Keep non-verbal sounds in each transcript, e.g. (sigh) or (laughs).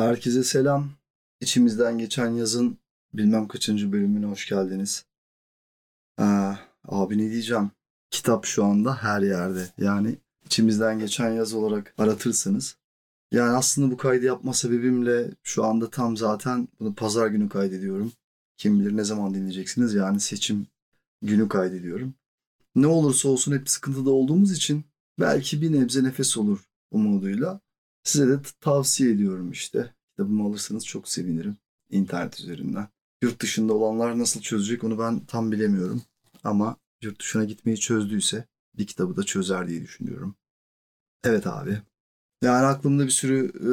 Herkese selam. İçimizden geçen yazın bilmem kaçıncı bölümüne hoş geldiniz. Aa, abi ne diyeceğim? Kitap şu anda her yerde. Yani içimizden geçen yaz olarak aratırsanız. Yani aslında bu kaydı yapma sebebimle şu anda tam zaten bunu pazar günü kaydediyorum. Kim bilir ne zaman dinleyeceksiniz. Yani seçim günü kaydediyorum. Ne olursa olsun hep sıkıntıda olduğumuz için belki bir nebze nefes olur umuduyla size de tavsiye ediyorum işte. Kitabımı alırsanız çok sevinirim internet üzerinden. Yurt dışında olanlar nasıl çözecek onu ben tam bilemiyorum. Ama yurt dışına gitmeyi çözdüyse bir kitabı da çözer diye düşünüyorum. Evet abi. Yani aklımda bir sürü e,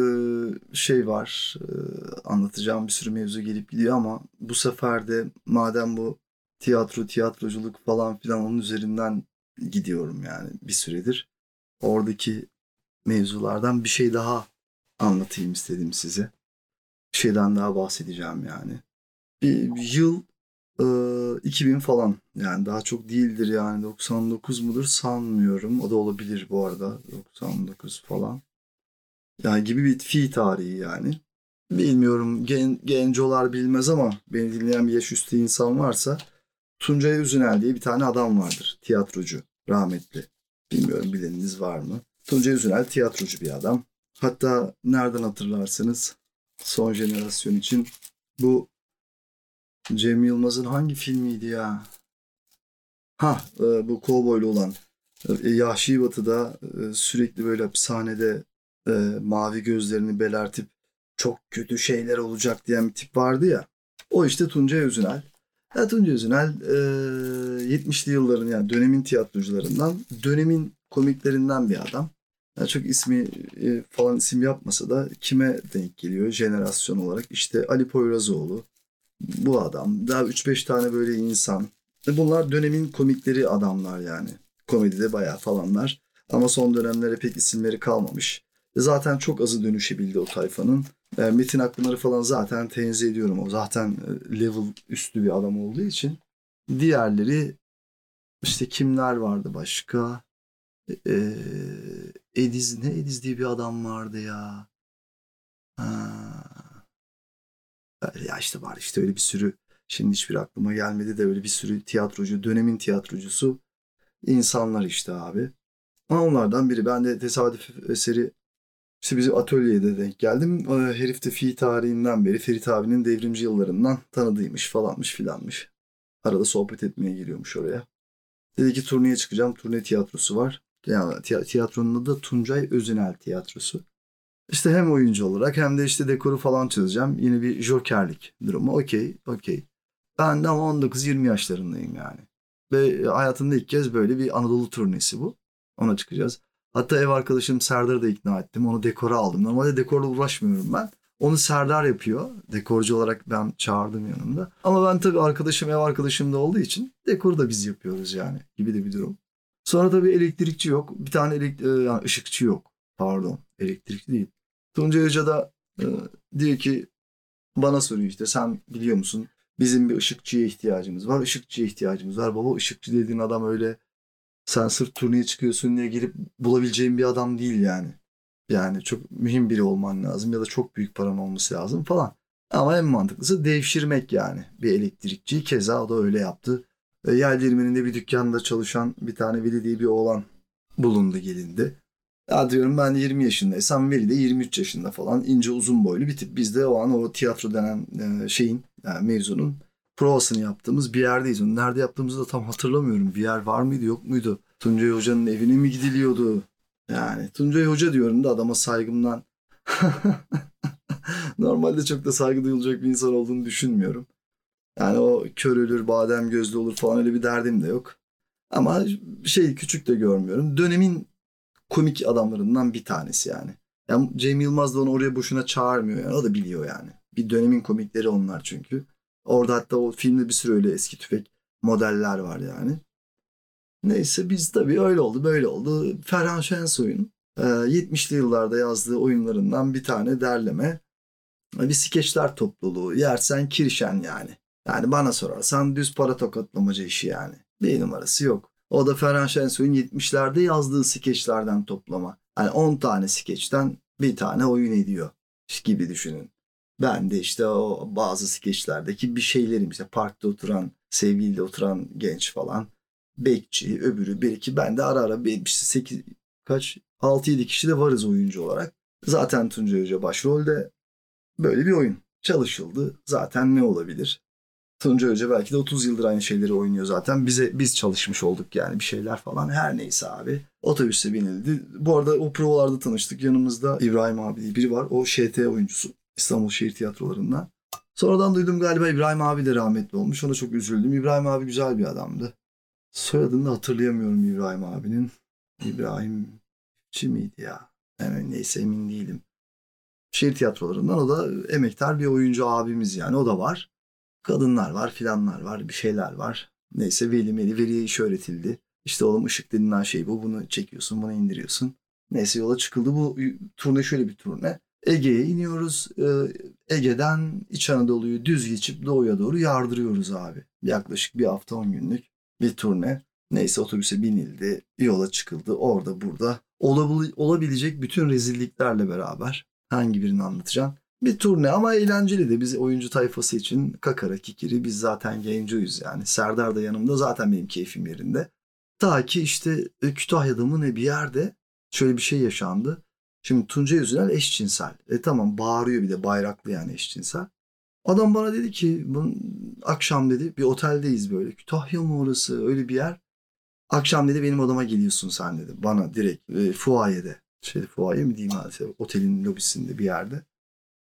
şey var. E, anlatacağım bir sürü mevzu gelip gidiyor ama bu sefer de madem bu tiyatro, tiyatroculuk falan filan onun üzerinden gidiyorum yani bir süredir. Oradaki mevzulardan bir şey daha anlatayım istedim size. Bir şeyden daha bahsedeceğim yani. Bir yıl e, 2000 falan yani daha çok değildir yani 99 mudur sanmıyorum. O da olabilir bu arada 99 falan. Yani gibi bir fi tarihi yani. Bilmiyorum gen, gencolar bilmez ama beni dinleyen bir yaş üstü insan varsa Tuncay Üzünel diye bir tane adam vardır. Tiyatrocu. Rahmetli. Bilmiyorum bileniniz var mı? Tuncay Üzünel tiyatrocu bir adam. Hatta nereden hatırlarsınız son jenerasyon için bu Cem Yılmaz'ın hangi filmiydi ya? Ha e, bu kovboylu olan e, Yahşi Batı'da e, sürekli böyle hapishanede mavi gözlerini belertip çok kötü şeyler olacak diyen bir tip vardı ya. O işte Tuncay Özünel. Ya Tuncay Özünel 70'li yılların yani dönemin tiyatrocularından, dönemin komiklerinden bir adam. Yani çok ismi e, falan isim yapmasa da kime denk geliyor jenerasyon olarak? İşte Ali Poyrazoğlu, bu adam, daha 3-5 tane böyle insan. E, bunlar dönemin komikleri adamlar yani. Komedide bayağı falanlar. Ama son dönemlere pek isimleri kalmamış. E, zaten çok azı dönüşebildi o tayfanın. Metin Akpınar'ı falan zaten tenzih ediyorum. O zaten level üstü bir adam olduğu için. Diğerleri işte kimler vardı başka? Ee, Ediz ne Ediz diye bir adam vardı ya. Ha. Ya işte var işte öyle bir sürü şimdi hiçbir aklıma gelmedi de öyle bir sürü tiyatrocu dönemin tiyatrocusu insanlar işte abi. Onlardan biri. Ben de tesadüf eseri işte bizim atölyede denk geldim. Herif de fi tarihinden beri Ferit abinin devrimci yıllarından tanıdıymış falanmış filanmış. Arada sohbet etmeye geliyormuş oraya. Dedi ki turneye çıkacağım. Turne tiyatrosu var. Yani tiyatronun adı Tuncay Özünel Tiyatrosu. İşte hem oyuncu olarak hem de işte dekoru falan çizeceğim. Yine bir jokerlik durumu. Okey, okey. Ben de ama 19-20 yaşlarındayım yani. Ve hayatımda ilk kez böyle bir Anadolu turnesi bu. Ona çıkacağız. Hatta ev arkadaşım Serdar'ı da ikna ettim. Onu dekora aldım. Normalde dekorla uğraşmıyorum ben. Onu Serdar yapıyor. Dekorcu olarak ben çağırdım yanımda. Ama ben tabii arkadaşım ev arkadaşım da olduğu için dekoru da biz yapıyoruz yani gibi de bir durum. Sonra tabii elektrikçi yok. Bir tane elek, e, yani ışıkçı yok. Pardon. Elektrikçi değil. Tuncay Hoca da e, diyor ki bana soruyor işte sen biliyor musun bizim bir ışıkçıya ihtiyacımız var. Işıkçıya ihtiyacımız var. Baba ışıkçı dediğin adam öyle sen sırf turneye çıkıyorsun diye girip bulabileceğin bir adam değil yani. Yani çok mühim biri olman lazım ya da çok büyük paran olması lazım falan. Ama en mantıklısı devşirmek yani. Bir elektrikçi keza o da öyle yaptı. E, Yel Dirmeni'nde bir dükkanda çalışan bir tane Veli diye bir oğlan bulundu gelindi. Ya diyorum ben 20 yaşındaysam Veli de 23 yaşında falan ince uzun boylu bir tip. Biz de o an o tiyatro denen e, şeyin yani mevzunun provasını yaptığımız bir yerdeyiz. Onu nerede yaptığımızı da tam hatırlamıyorum. Bir yer var mıydı yok muydu? Tuncay Hoca'nın evine mi gidiliyordu? Yani Tuncay Hoca diyorum da adama saygımdan. (laughs) Normalde çok da saygı duyulacak bir insan olduğunu düşünmüyorum. Yani o kör ölür, badem gözlü olur falan öyle bir derdim de yok. Ama şey küçük de görmüyorum. Dönemin komik adamlarından bir tanesi yani. yani Cem Yılmaz da onu oraya boşuna çağırmıyor yani. O da biliyor yani. Bir dönemin komikleri onlar çünkü. Orada hatta o filmde bir sürü öyle eski tüfek modeller var yani. Neyse biz tabii öyle oldu böyle oldu. Ferhan Şensoy'un 70'li yıllarda yazdığı oyunlarından bir tane derleme. Bir skeçler topluluğu. Yersen Kirşen yani. Yani bana sorarsan düz para tokatlamacı işi yani. Bir numarası yok. O da Ferhan Şensoy'un 70'lerde yazdığı skeçlerden toplama. Yani 10 tane skeçten bir tane oyun ediyor. gibi düşünün. Ben de işte o bazı skeçlerdeki bir şeylerim işte parkta oturan, sevgiliyle oturan genç falan. Bekçi, öbürü, bir iki. Ben de ara ara bir işte 8, kaç 6-7 kişi de varız oyuncu olarak. Zaten Tuncay Hoca başrolde böyle bir oyun çalışıldı. Zaten ne olabilir? Tuncay Hoca belki de 30 yıldır aynı şeyleri oynuyor zaten. Bize biz çalışmış olduk yani bir şeyler falan. Her neyse abi. Otobüse binildi. Bu arada o provalarda tanıştık. Yanımızda İbrahim abi diye biri var. O ŞT oyuncusu. İstanbul Şehir Tiyatrolarından. Sonradan duydum galiba İbrahim abi de rahmetli olmuş. Ona çok üzüldüm. İbrahim abi güzel bir adamdı. Soyadını da hatırlayamıyorum İbrahim abinin. İbrahim Çi miydi ya? Yani neyse emin değilim. Şehir tiyatrolarından o da emektar bir oyuncu abimiz yani o da var. Kadınlar var filanlar var bir şeyler var. Neyse veli meli veriye iş öğretildi. İşte oğlum ışık denilen şey bu bunu çekiyorsun bunu indiriyorsun. Neyse yola çıkıldı bu turne şöyle bir turne. Ege'ye iniyoruz. Ee, Ege'den İç Anadolu'yu düz geçip doğuya doğru yardırıyoruz abi. Yaklaşık bir hafta on günlük bir turne. Neyse otobüse binildi, yola çıkıldı. Orada burada olabilecek bütün rezilliklerle beraber hangi birini anlatacağım? Bir turne ama eğlenceli de biz oyuncu tayfası için kakara kikiri biz zaten gencoyuz yani. Serdar da yanımda zaten benim keyfim yerinde. Ta ki işte e, Kütahya'da mı ne bir yerde şöyle bir şey yaşandı. Şimdi Tuncay Üzünel eşcinsel. E tamam bağırıyor bir de bayraklı yani eşcinsel. Adam bana dedi ki akşam dedi bir oteldeyiz böyle. Kütahya mı orası öyle bir yer. Akşam dedi benim odama geliyorsun sen dedi. Bana direkt e, fuayede. Şey fuaye mi diyeyim abi otelin lobisinde bir yerde.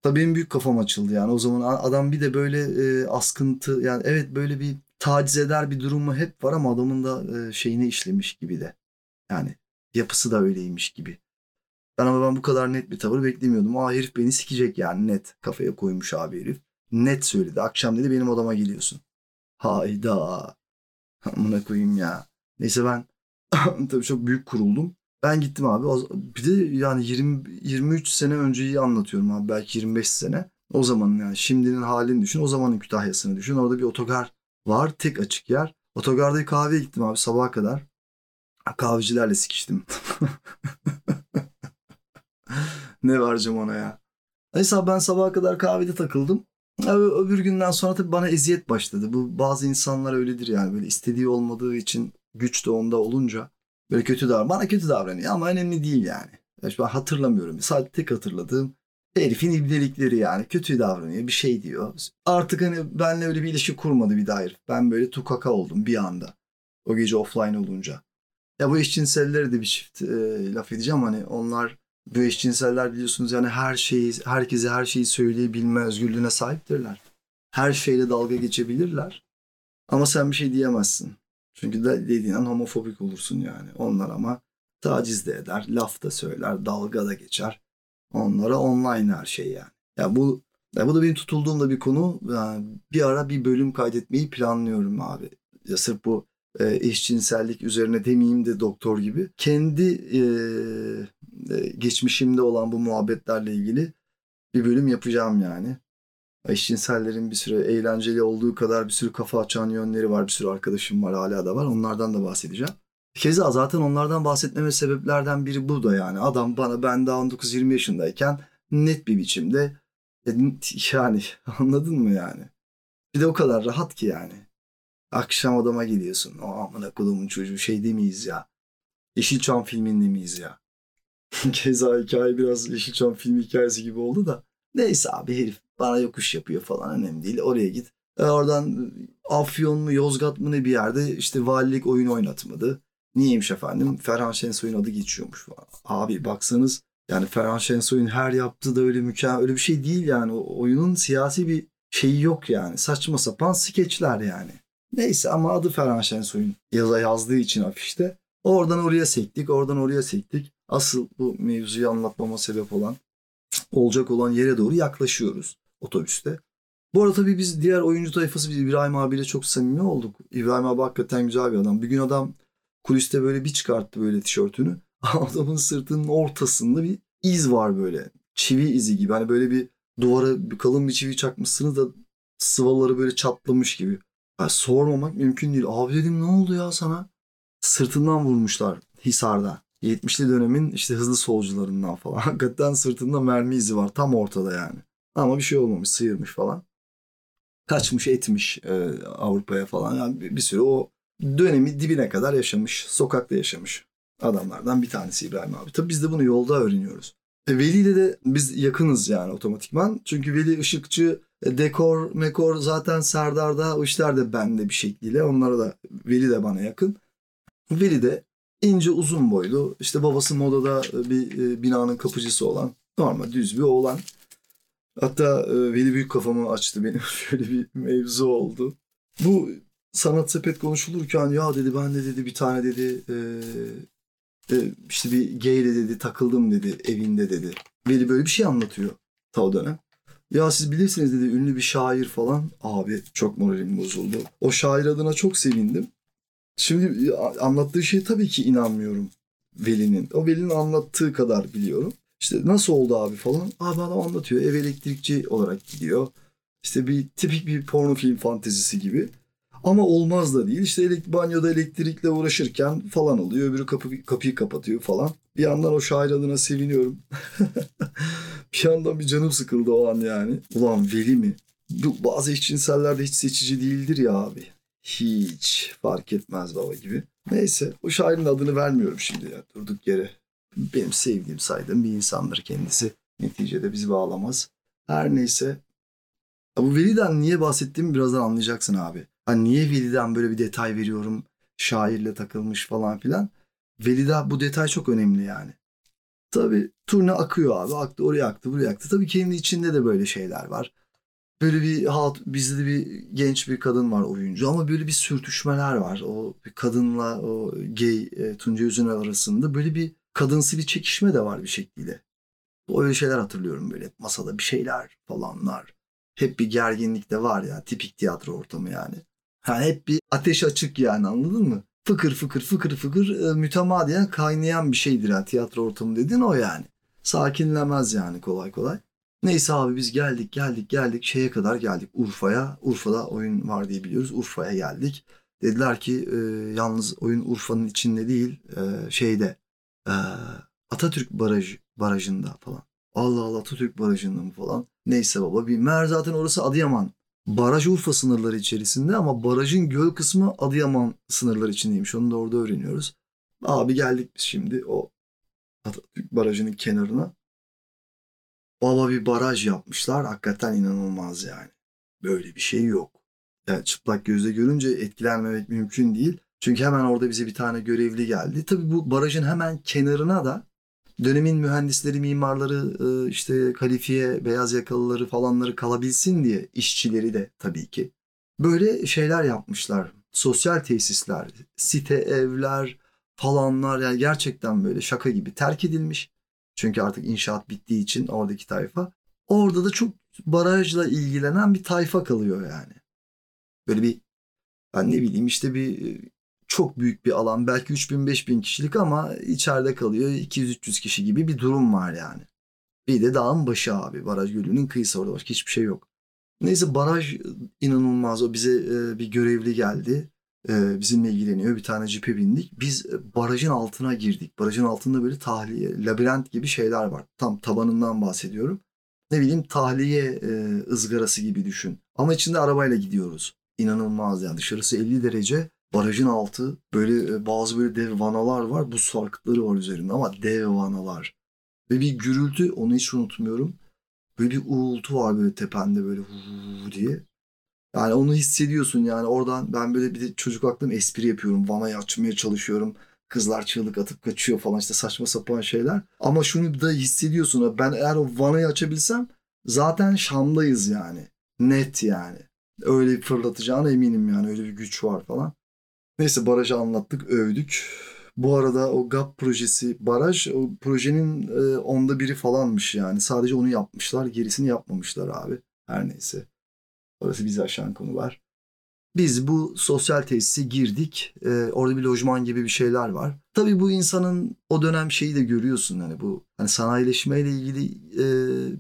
Tabii benim büyük kafam açıldı yani. O zaman adam bir de böyle e, askıntı yani evet böyle bir taciz eder bir durumu hep var ama adamın da e, şeyini işlemiş gibi de. Yani yapısı da öyleymiş gibi. Ben ama ben bu kadar net bir tavır beklemiyordum. Aa herif beni sikecek yani net. Kafaya koymuş abi herif. Net söyledi. Akşam dedi benim odama geliyorsun. Hayda. Amına koyayım ya. Neyse ben (laughs) tabii çok büyük kuruldum. Ben gittim abi. Bir de yani 20 23 sene önceyi anlatıyorum abi. Belki 25 sene. O zaman yani şimdinin halini düşün. O zamanın Kütahya'sını düşün. Orada bir otogar var. Tek açık yer. Otogarda kahveye gittim abi sabaha kadar. Kahvecilerle sikiştim. (laughs) ne vereceğim ona ya. Neyse ben sabaha kadar kahvede takıldım. Abi, öbür günden sonra tabii bana eziyet başladı. Bu bazı insanlar öyledir yani. Böyle istediği olmadığı için güç de onda olunca böyle kötü davran. Bana kötü davranıyor ama önemli değil yani. yani ben hatırlamıyorum. Sadece tek hatırladığım herifin ibnelikleri yani. Kötü davranıyor bir şey diyor. Artık hani benle öyle bir ilişki kurmadı bir dair. Ben böyle tukaka oldum bir anda. O gece offline olunca. Ya bu eşcinselleri de bir çift e, laf edeceğim hani onlar bu eşcinseller biliyorsunuz yani her şeyi herkese her şeyi söyleyebilme özgürlüğüne sahiptirler. Her şeyle dalga geçebilirler. Ama sen bir şey diyemezsin. Çünkü de dediğin an homofobik olursun yani. Onlar ama taciz de eder, laf da söyler, dalga da geçer. Onlara online her şey yani. Ya bu ya bu da benim tutulduğumda bir konu. Yani bir ara bir bölüm kaydetmeyi planlıyorum abi. Ya sırf bu e, eşcinsellik üzerine demeyeyim de doktor gibi. Kendi e, e, geçmişimde olan bu muhabbetlerle ilgili bir bölüm yapacağım yani. Eşcinsellerin bir sürü eğlenceli olduğu kadar bir sürü kafa açan yönleri var. Bir sürü arkadaşım var hala da var. Onlardan da bahsedeceğim. Keza zaten onlardan bahsetmeme sebeplerden biri bu da yani. Adam bana ben daha 19-20 yaşındayken net bir biçimde e, yani (laughs) anladın mı yani? Bir de o kadar rahat ki yani. Akşam odama geliyorsun. O amına kodumun çocuğu şey demeyiz ya. Yeşilçam filminde miyiz ya? (laughs) Keza hikaye biraz Yeşilçam film hikayesi gibi oldu da. Neyse abi herif bana yokuş yapıyor falan önemli değil. Oraya git. E oradan Afyon mu Yozgat mı ne bir yerde işte valilik oyun oynatmadı. Niyeymiş efendim? Ferhan Şensoy'un adı geçiyormuş falan. Abi baksanız yani Ferhan Şensoy'un her yaptığı da öyle mükemmel öyle bir şey değil yani. O oyunun siyasi bir şeyi yok yani. Saçma sapan skeçler yani. Neyse ama adı Ferhan Şensoy'un yaza yazdığı için afişte. Oradan oraya sektik, oradan oraya sektik. Asıl bu mevzuyu anlatmama sebep olan, olacak olan yere doğru yaklaşıyoruz otobüste. Bu arada tabii biz diğer oyuncu tayfası biz İbrahim abiyle çok samimi olduk. İbrahim abi hakikaten güzel bir adam. Bir gün adam kuliste böyle bir çıkarttı böyle tişörtünü. (laughs) Adamın sırtının ortasında bir iz var böyle. Çivi izi gibi. Hani böyle bir duvara bir kalın bir çivi çakmışsınız da sıvaları böyle çatlamış gibi. Yani sormamak mümkün değil. Abi dedim ne oldu ya sana? Sırtından vurmuşlar Hisar'da. 70'li dönemin işte hızlı solcularından falan. (laughs) Hakikaten sırtında mermi izi var tam ortada yani. Ama bir şey olmamış sıyırmış falan. Kaçmış etmiş e, Avrupa'ya falan. Yani bir, bir süre o dönemi dibine kadar yaşamış. Sokakta yaşamış adamlardan bir tanesi İbrahim abi. Tabii biz de bunu yolda öğreniyoruz. E, Veli ile de biz yakınız yani otomatikman. Çünkü Veli ışıkçı, e, dekor, mekor zaten Serdar'da o işler de bende bir şekliyle. Onlara da Veli de bana yakın. Veli de ince uzun boylu işte babası modada bir e, binanın kapıcısı olan normal düz bir oğlan. Hatta e, Veli büyük kafamı açtı benim (laughs) şöyle bir mevzu oldu. Bu sanat sepet konuşulurken ya dedi ben de dedi bir tane dedi e, e, işte bir gayle dedi takıldım dedi evinde dedi. Veli böyle bir şey anlatıyor ta o dönem. Ya siz bilirsiniz dedi ünlü bir şair falan. Abi çok moralim bozuldu. O şair adına çok sevindim. Şimdi anlattığı şey tabii ki inanmıyorum Veli'nin. O Veli'nin anlattığı kadar biliyorum. İşte nasıl oldu abi falan. Abi adam anlatıyor. Ev elektrikçi olarak gidiyor. İşte bir tipik bir porno film fantezisi gibi. Ama olmaz da değil. İşte elektrik, banyoda elektrikle uğraşırken falan oluyor. Öbürü kapı, kapıyı kapatıyor falan. Bir yandan o şair adına seviniyorum. (laughs) bir yandan bir canım sıkıldı o an yani. Ulan Veli mi? Bu, bazı eşcinseller hiç seçici değildir ya abi. Hiç fark etmez baba gibi. Neyse o şairin adını vermiyorum şimdi ya durduk yere. Benim sevdiğim saydığım bir insandır kendisi. Neticede bizi bağlamaz. Her neyse. Bu Veli'den niye bahsettiğimi birazdan anlayacaksın abi. Hani niye Veli'den böyle bir detay veriyorum? Şairle takılmış falan filan. Veli'de bu detay çok önemli yani. Tabii turne akıyor abi. Aktı oraya aktı buraya aktı. Tabii kendi içinde de böyle şeyler var. Böyle bir halt bizde de bir genç bir kadın var oyuncu ama böyle bir sürtüşmeler var. O kadınla o gay e, Tunca Üzüner arasında böyle bir kadınsı bir çekişme de var bir şekilde. Öyle şeyler hatırlıyorum böyle masada bir şeyler falanlar. Hep bir gerginlik de var ya tipik tiyatro ortamı yani. Yani hep bir ateş açık yani anladın mı? Fıkır fıkır fıkır fıkır e, mütemadiyen kaynayan bir şeydir yani tiyatro ortamı dediğin o yani. Sakinlemez yani kolay kolay. Neyse abi biz geldik geldik geldik şeye kadar geldik Urfa'ya. Urfa'da oyun var diye biliyoruz. Urfa'ya geldik. Dediler ki e, yalnız oyun Urfa'nın içinde değil e, şeyde e, Atatürk Baraj barajında falan. Allah Allah Atatürk Barajı'nda mı falan. Neyse baba bir meğer zaten orası Adıyaman. Baraj Urfa sınırları içerisinde ama barajın göl kısmı Adıyaman sınırları içindeymiş. Onu da orada öğreniyoruz. Abi geldik biz şimdi o Atatürk Barajı'nın kenarına. Baba bir baraj yapmışlar. Hakikaten inanılmaz yani. Böyle bir şey yok. Yani çıplak gözle görünce etkilenmemek mümkün değil. Çünkü hemen orada bize bir tane görevli geldi. Tabii bu barajın hemen kenarına da dönemin mühendisleri, mimarları, e, işte kalifiye, beyaz yakalıları falanları kalabilsin diye işçileri de tabii ki. Böyle şeyler yapmışlar. Sosyal tesisler, site evler falanlar yani gerçekten böyle şaka gibi terk edilmiş. Çünkü artık inşaat bittiği için oradaki tayfa. Orada da çok barajla ilgilenen bir tayfa kalıyor yani. Böyle bir ben ne bileyim işte bir çok büyük bir alan belki 3000-5000 kişilik ama içeride kalıyor 200-300 kişi gibi bir durum var yani. Bir de dağın başı abi baraj gölünün kıyısı orada başka hiçbir şey yok. Neyse baraj inanılmaz o bize bir görevli geldi e, bizimle ilgileniyor. Bir tane cipe bindik. Biz barajın altına girdik. Barajın altında böyle tahliye, labirent gibi şeyler var. Tam tabanından bahsediyorum. Ne bileyim tahliye e, ızgarası gibi düşün. Ama içinde arabayla gidiyoruz. İnanılmaz yani dışarısı 50 derece. Barajın altı böyle bazı böyle dev vanalar var. Buz sarkıtları var üzerinde ama dev vanalar. Ve bir gürültü onu hiç unutmuyorum. Böyle bir uğultu var böyle tepende böyle huu diye. Yani onu hissediyorsun yani oradan ben böyle bir de çocuk aklım espri yapıyorum. Vanayı açmaya çalışıyorum. Kızlar çığlık atıp kaçıyor falan işte saçma sapan şeyler. Ama şunu da hissediyorsun. Ben eğer o vanayı açabilsem zaten Şam'dayız yani. Net yani. Öyle fırlatacağına eminim yani. Öyle bir güç var falan. Neyse barajı anlattık, övdük. Bu arada o GAP projesi baraj o projenin e, onda biri falanmış yani. Sadece onu yapmışlar. Gerisini yapmamışlar abi. Her neyse. Orası bizi aşan konular. Biz bu sosyal tesise girdik. Ee, orada bir lojman gibi bir şeyler var. Tabii bu insanın o dönem şeyi de görüyorsun hani bu hani sanayileşmeyle ilgili e,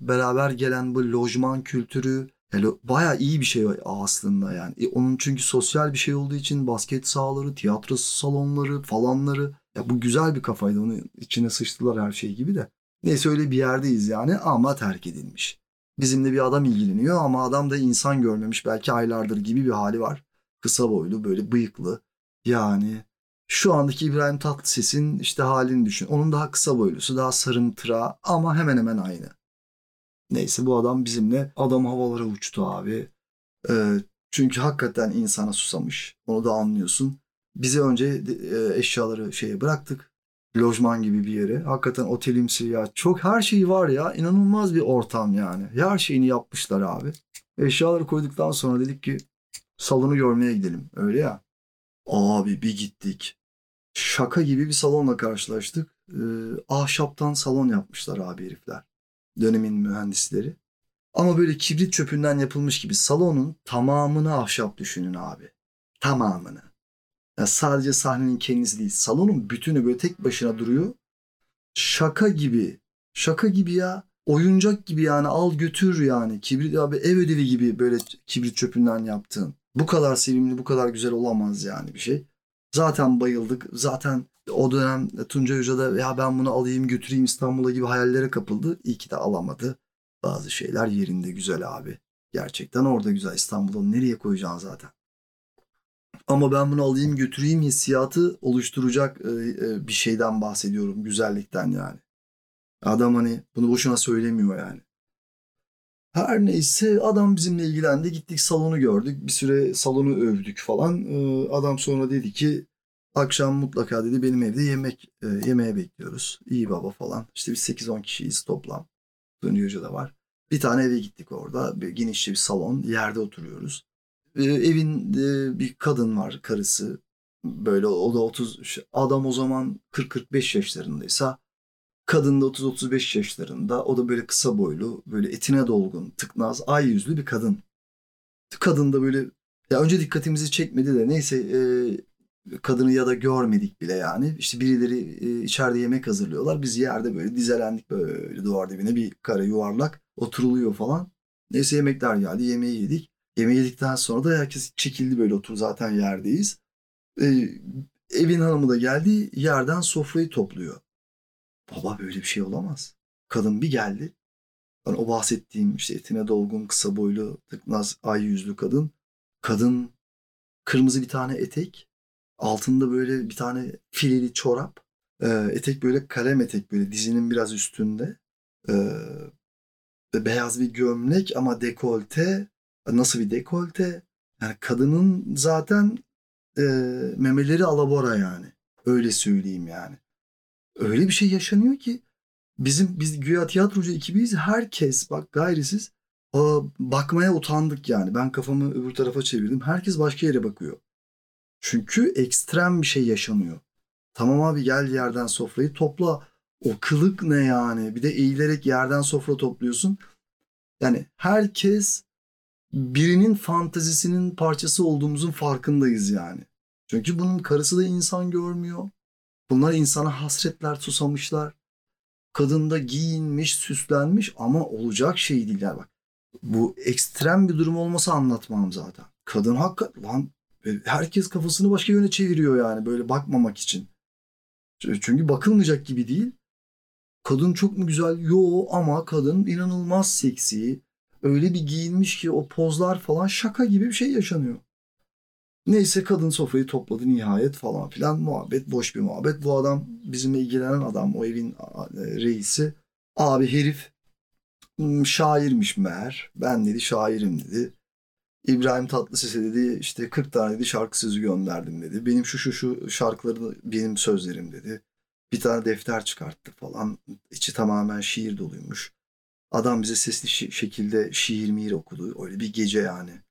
beraber gelen bu lojman kültürü yani bayağı iyi bir şey aslında yani. E, onun çünkü sosyal bir şey olduğu için basket sahaları, tiyatro salonları falanları Ya bu güzel bir kafaydı. Onu içine sıçtılar her şey gibi de. Neyse öyle bir yerdeyiz yani ama terk edilmiş. Bizimle bir adam ilgileniyor ama adam da insan görmemiş belki aylardır gibi bir hali var. Kısa boylu böyle bıyıklı. Yani şu andaki İbrahim Tatlıses'in işte halini düşün. Onun daha kısa boylusu, daha sarımtıra ama hemen hemen aynı. Neyse bu adam bizimle adam havalara uçtu abi. Ee, çünkü hakikaten insana susamış. Onu da anlıyorsun. Bizi önce e, eşyaları şeye bıraktık. Lojman gibi bir yere. Hakikaten otelimsi ya. Çok her şeyi var ya. İnanılmaz bir ortam yani. Her şeyini yapmışlar abi. Eşyaları koyduktan sonra dedik ki salonu görmeye gidelim. Öyle ya. Abi bir gittik. Şaka gibi bir salonla karşılaştık. Ee, ahşaptan salon yapmışlar abi herifler. Dönemin mühendisleri. Ama böyle kibrit çöpünden yapılmış gibi salonun tamamını ahşap düşünün abi. Tamamını. Yani sadece sahnenin kendisi değil. Salonun bütünü böyle tek başına duruyor. Şaka gibi. Şaka gibi ya. Oyuncak gibi yani al götür yani. Kibrit abi ev ödevi gibi böyle kibrit çöpünden yaptığın. Bu kadar sevimli, bu kadar güzel olamaz yani bir şey. Zaten bayıldık. Zaten o dönem Tunca Hoca da ya ben bunu alayım götüreyim İstanbul'a gibi hayallere kapıldı. İyi ki de alamadı. Bazı şeyler yerinde güzel abi. Gerçekten orada güzel. İstanbul'da nereye koyacaksın zaten. Ama ben bunu alayım götüreyim hissiyatı oluşturacak e, e, bir şeyden bahsediyorum. Güzellikten yani. Adam hani bunu boşuna söylemiyor yani. Her neyse adam bizimle ilgilendi. Gittik salonu gördük. Bir süre salonu övdük falan. Ee, adam sonra dedi ki akşam mutlaka dedi benim evde yemek e, yemeğe bekliyoruz. İyi baba falan. İşte biz 8-10 kişiyiz toplam. Dönüyorca da var. Bir tane eve gittik orada. Bir genişçe bir salon. Yerde oturuyoruz. Ee, evin e, bir kadın var karısı. Böyle o da 30 adam o zaman 40-45 yaşlarındaysa Kadın da 30-35 yaşlarında. O da böyle kısa boylu, böyle etine dolgun, tıknaz, ay yüzlü bir kadın. Kadın da böyle ya önce dikkatimizi çekmedi de neyse e, kadını ya da görmedik bile yani. İşte birileri e, içeride yemek hazırlıyorlar. Biz yerde böyle dizelendik böyle duvar dibine bir kare yuvarlak oturuluyor falan. Neyse yemekler geldi. Yemeği yedik. Yemeği yedikten sonra da herkes çekildi böyle otur zaten yerdeyiz. E, evin hanımı da geldi yerden sofrayı topluyor. Baba böyle bir şey olamaz. Kadın bir geldi. Yani o bahsettiğim işte etine dolgun, kısa boylu, tıknaz, ay yüzlü kadın. Kadın kırmızı bir tane etek. Altında böyle bir tane fileli çorap. Ee, etek böyle kalem etek böyle dizinin biraz üstünde. Ee, beyaz bir gömlek ama dekolte. Nasıl bir dekolte? Yani kadının zaten e, memeleri alabora yani. Öyle söyleyeyim yani öyle bir şey yaşanıyor ki bizim biz güya tiyatrocu ekibiyiz. Herkes bak gayrisiz bakmaya utandık yani. Ben kafamı öbür tarafa çevirdim. Herkes başka yere bakıyor. Çünkü ekstrem bir şey yaşanıyor. Tamam abi gel yerden sofrayı topla. O kılık ne yani? Bir de eğilerek yerden sofra topluyorsun. Yani herkes birinin fantazisinin parçası olduğumuzun farkındayız yani. Çünkü bunun karısı da insan görmüyor. Bunlar insana hasretler susamışlar. Kadın da giyinmiş, süslenmiş ama olacak şey değiller bak. Bu ekstrem bir durum olmasa anlatmam zaten. Kadın hakikaten lan herkes kafasını başka yöne çeviriyor yani böyle bakmamak için. Çünkü bakılmayacak gibi değil. Kadın çok mu güzel? Yo ama kadın inanılmaz seksi. Öyle bir giyinmiş ki o pozlar falan şaka gibi bir şey yaşanıyor. Neyse kadın sofrayı topladı nihayet falan filan. Muhabbet boş bir muhabbet. Bu adam bizimle ilgilenen adam o evin reisi. Abi herif hmm, şairmiş meğer. Ben dedi şairim dedi. İbrahim Tatlıses'e dedi işte 40 tane dedi şarkı sözü gönderdim dedi. Benim şu şu şu şarkıları benim sözlerim dedi. Bir tane defter çıkarttı falan. İçi tamamen şiir doluymuş. Adam bize sesli şekilde şiir mihir okudu. Öyle bir gece yani.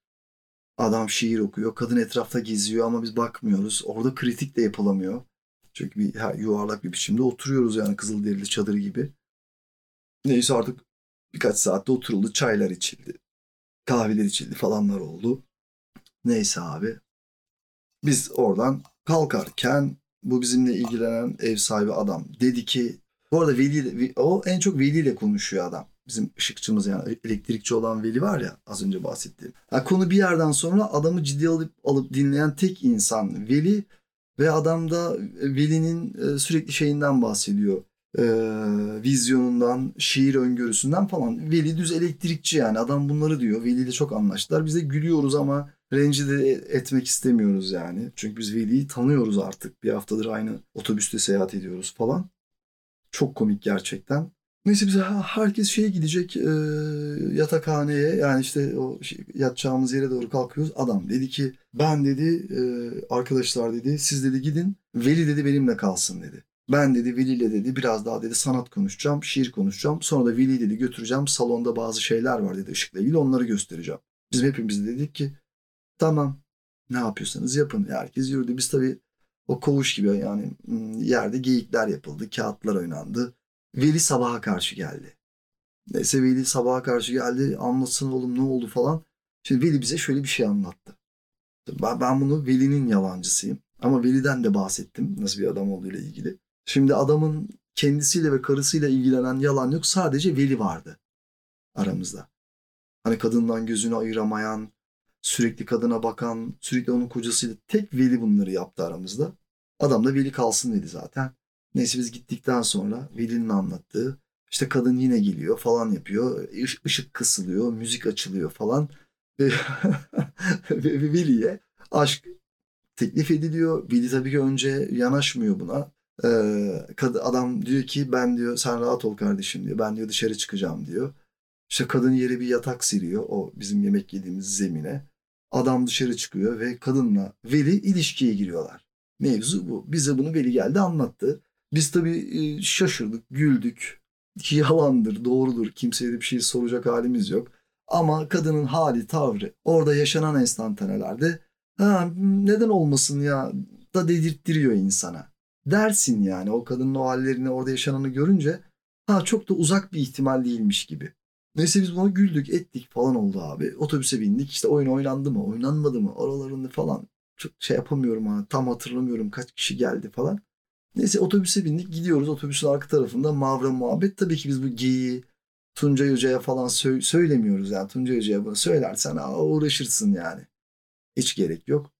Adam şiir okuyor. Kadın etrafta geziyor ama biz bakmıyoruz. Orada kritik de yapılamıyor. Çünkü bir yuvarlak bir biçimde oturuyoruz yani Kızılderili çadırı gibi. Neyse artık birkaç saatte oturuldu. Çaylar içildi. Kahveler içildi falanlar oldu. Neyse abi. Biz oradan kalkarken bu bizimle ilgilenen ev sahibi adam dedi ki bu arada Veli, o en çok Veli ile konuşuyor adam bizim ışıkçımız yani elektrikçi olan Veli var ya az önce bahsettiğim. Yani konu bir yerden sonra adamı ciddi alıp alıp dinleyen tek insan Veli Ve adam da Veli'nin e, sürekli şeyinden bahsediyor. E, vizyonundan, şiir öngörüsünden falan. Veli düz elektrikçi yani. Adam bunları diyor. Veli ile çok anlaştılar. Biz de gülüyoruz ama rencide etmek istemiyoruz yani. Çünkü biz Veli'yi tanıyoruz artık. Bir haftadır aynı otobüste seyahat ediyoruz falan. Çok komik gerçekten. Neyse biz herkes şeye gidecek e, yatakhaneye yani işte o şey, yatacağımız yere doğru kalkıyoruz. Adam dedi ki ben dedi e, arkadaşlar dedi siz dedi gidin Veli dedi benimle kalsın dedi. Ben dedi Veli ile dedi biraz daha dedi sanat konuşacağım, şiir konuşacağım. Sonra da Veli dedi götüreceğim salonda bazı şeyler var dedi ışıkla ilgili onları göstereceğim. Biz hepimiz dedik ki tamam ne yapıyorsanız yapın. Herkes yürüdü. Biz tabii o koğuş gibi yani yerde geyikler yapıldı, kağıtlar oynandı. Veli sabaha karşı geldi. Neyse Veli sabaha karşı geldi. Anlatsın oğlum ne oldu falan. Şimdi Veli bize şöyle bir şey anlattı. Ben, ben bunu Veli'nin yalancısıyım. Ama Veli'den de bahsettim nasıl bir adam olduğuyla ilgili. Şimdi adamın kendisiyle ve karısıyla ilgilenen yalan yok. Sadece Veli vardı aramızda. Hani kadından gözünü ayıramayan, sürekli kadına bakan, sürekli onun kocasıyla tek Veli bunları yaptı aramızda. Adam da Veli kalsın dedi zaten. Neyse biz gittikten sonra Veli'nin anlattığı işte kadın yine geliyor falan yapıyor. ışık kısılıyor, müzik açılıyor falan. (laughs) Ve Veli'ye aşk teklif ediliyor. Veli tabii ki önce yanaşmıyor buna. Adam diyor ki ben diyor sen rahat ol kardeşim diyor. Ben diyor dışarı çıkacağım diyor. İşte kadın yere bir yatak seriyor o bizim yemek yediğimiz zemine. Adam dışarı çıkıyor ve kadınla Veli ilişkiye giriyorlar. Mevzu bu. Bize bunu Veli geldi anlattı. Biz tabii şaşırdık, güldük. (laughs) Yalandır, doğrudur. Kimseye de bir şey soracak halimiz yok. Ama kadının hali, tavrı, orada yaşanan enstantanelerde ha, neden olmasın ya da dedirttiriyor insana. Dersin yani o kadının o hallerini orada yaşananı görünce ha çok da uzak bir ihtimal değilmiş gibi. Neyse biz buna güldük ettik falan oldu abi. Otobüse bindik işte oyun oynandı mı oynanmadı mı oralarını falan çok şey yapamıyorum ha tam hatırlamıyorum kaç kişi geldi falan. Neyse otobüse bindik gidiyoruz otobüsün arka tarafında Mavra muhabbet. Tabii ki biz bu geyiği Tuncay Hoca'ya falan sö- söylemiyoruz yani. Tuncay Hoca'ya bunu söylersen aa, uğraşırsın yani. Hiç gerek yok.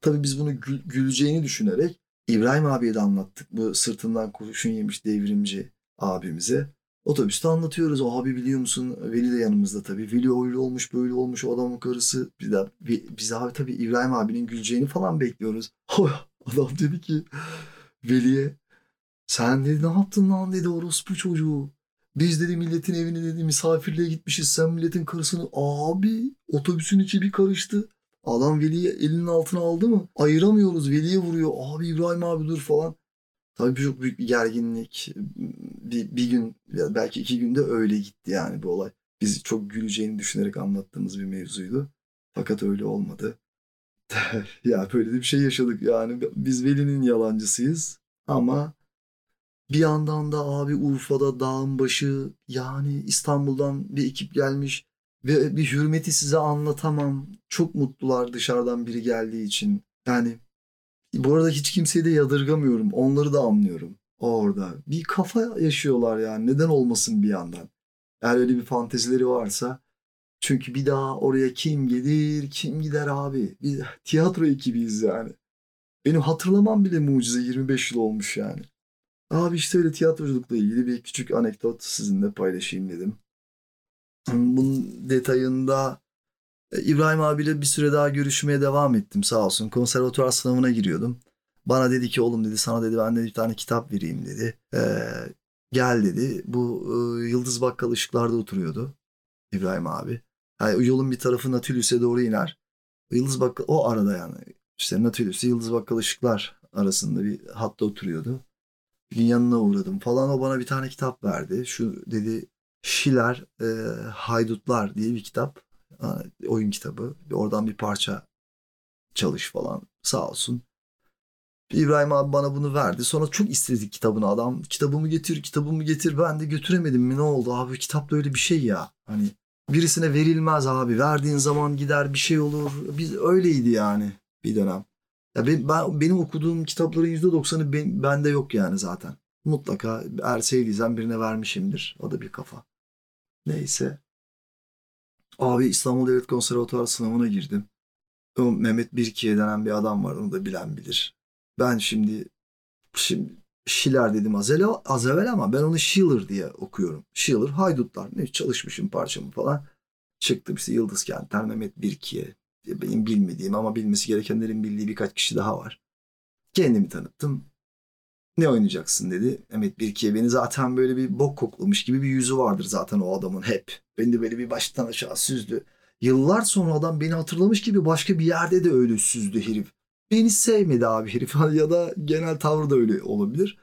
Tabii biz bunu gül- güleceğini düşünerek İbrahim abiye de anlattık. Bu sırtından kurşun yemiş devrimci abimize. Otobüste anlatıyoruz. O abi biliyor musun? Veli de yanımızda tabii. Veli öyle olmuş böyle olmuş o adamın karısı. Biz de, biz abi tabii İbrahim abinin güleceğini falan bekliyoruz. (laughs) Adam dedi ki Veli'ye sen dedi ne yaptın lan dedi orospu çocuğu. Biz dedi milletin evine dedi misafirliğe gitmişiz. Sen milletin karısını abi otobüsün içi bir karıştı. Adam Veli'yi elinin altına aldı mı? Ayıramıyoruz. Veli'ye vuruyor. Abi İbrahim abi dur falan. Tabii çok büyük bir gerginlik. Bir, bir gün belki iki günde öyle gitti yani bu olay. Biz çok güleceğini düşünerek anlattığımız bir mevzuydu. Fakat öyle olmadı. (laughs) ya böyle de bir şey yaşadık yani. Biz Veli'nin yalancısıyız ama bir yandan da abi Urfa'da dağın başı yani İstanbul'dan bir ekip gelmiş ve bir hürmeti size anlatamam. Çok mutlular dışarıdan biri geldiği için. Yani bu arada hiç kimseyi de yadırgamıyorum. Onları da anlıyorum orada. Bir kafa yaşıyorlar yani. Neden olmasın bir yandan? Eğer öyle bir fantezileri varsa çünkü bir daha oraya kim gelir, kim gider abi. Bir tiyatro ekibiyiz yani. Benim hatırlamam bile mucize 25 yıl olmuş yani. Abi işte öyle tiyatroculukla ilgili bir küçük anekdot sizinle paylaşayım dedim. Bunun detayında e, İbrahim abiyle bir süre daha görüşmeye devam ettim sağ olsun. Konservatuvar sınavına giriyordum. Bana dedi ki oğlum dedi sana dedi ben de bir tane kitap vereyim dedi. Ee, gel dedi. Bu e, Yıldız Bakkal ışıklarda oturuyordu İbrahim abi. Yani yolun bir tarafı Natürlüs'e doğru iner. Yıldız Bakkal o arada yani. İşte Natürlüs'e Yıldız Bakkal ışıklar arasında bir hatta oturuyordu. Bir gün yanına uğradım falan. O bana bir tane kitap verdi. Şu dedi Şiler e, Haydutlar diye bir kitap. Oyun kitabı. Oradan bir parça çalış falan. Sağ olsun. İbrahim abi bana bunu verdi. Sonra çok istedik kitabını adam. Kitabımı getir, kitabımı getir. Ben de götüremedim mi? Ne oldu abi? Kitap da öyle bir şey ya. Hani birisine verilmez abi. Verdiğin zaman gider bir şey olur. Biz öyleydi yani bir dönem. Ya ben, ben benim okuduğum kitapların %90'ı ben, bende yok yani zaten. Mutlaka eğer sevdiysem birine vermişimdir. O da bir kafa. Neyse. Abi İstanbul Devlet Konservatuarı sınavına girdim. O Mehmet Birkiye denen bir adam var. Onu da bilen bilir. Ben şimdi şimdi Schiller dedim az evvel, az evvel ama ben onu Schiller diye okuyorum. Schiller haydutlar ne çalışmışım parçamı falan. Çıktım işte Yıldız Kent'ten Mehmet Birki'ye. Benim bilmediğim ama bilmesi gerekenlerin bildiği birkaç kişi daha var. Kendimi tanıttım. Ne oynayacaksın dedi. Mehmet Birki'ye beni zaten böyle bir bok koklamış gibi bir yüzü vardır zaten o adamın hep. Beni de böyle bir baştan aşağı süzdü. Yıllar sonra adam beni hatırlamış gibi başka bir yerde de öyle süzdü herif. Beni sevmedi abi herif (laughs) ya da genel tavrı da öyle olabilir.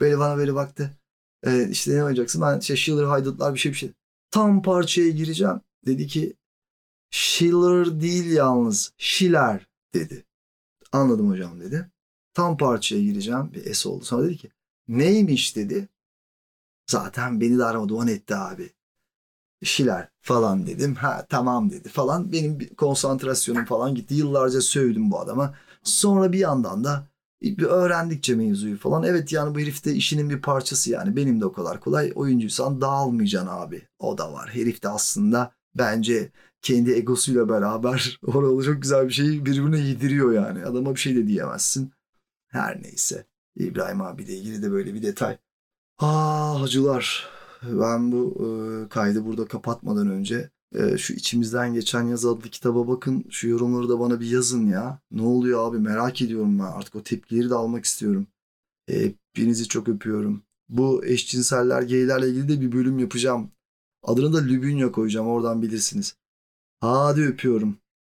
Böyle bana böyle baktı. Ee, işte ne oynayacaksın? Ben şey Schiller haydutlar bir şey bir şey. Tam parçaya gireceğim. Dedi ki Schiller değil yalnız Schiller dedi. Anladım hocam dedi. Tam parçaya gireceğim. Bir es oldu. Sonra dedi ki neymiş dedi. Zaten beni de aramadı. O etti abi. Schiller falan dedim. Ha tamam dedi falan. Benim konsantrasyonum falan gitti. Yıllarca sövdüm bu adama. Sonra bir yandan da bir öğrendikçe mevzuyu falan. Evet yani bu herif de işinin bir parçası yani. Benim de o kadar kolay. Oyuncuysan dağılmayacaksın abi. O da var. Herif de aslında bence kendi egosuyla beraber (laughs) orada çok güzel bir şeyi birbirine yediriyor yani. Adama bir şey de diyemezsin. Her neyse. İbrahim abiyle ilgili de böyle bir detay. Ah hacılar. Ben bu e, kaydı burada kapatmadan önce e, şu içimizden geçen yaz adlı kitaba bakın. Şu yorumları da bana bir yazın ya. Ne oluyor abi merak ediyorum ben. Artık o tepkileri de almak istiyorum. E, hepinizi çok öpüyorum. Bu eşcinseller, geylerle ilgili de bir bölüm yapacağım. Adını da Lübünya koyacağım oradan bilirsiniz. Hadi öpüyorum.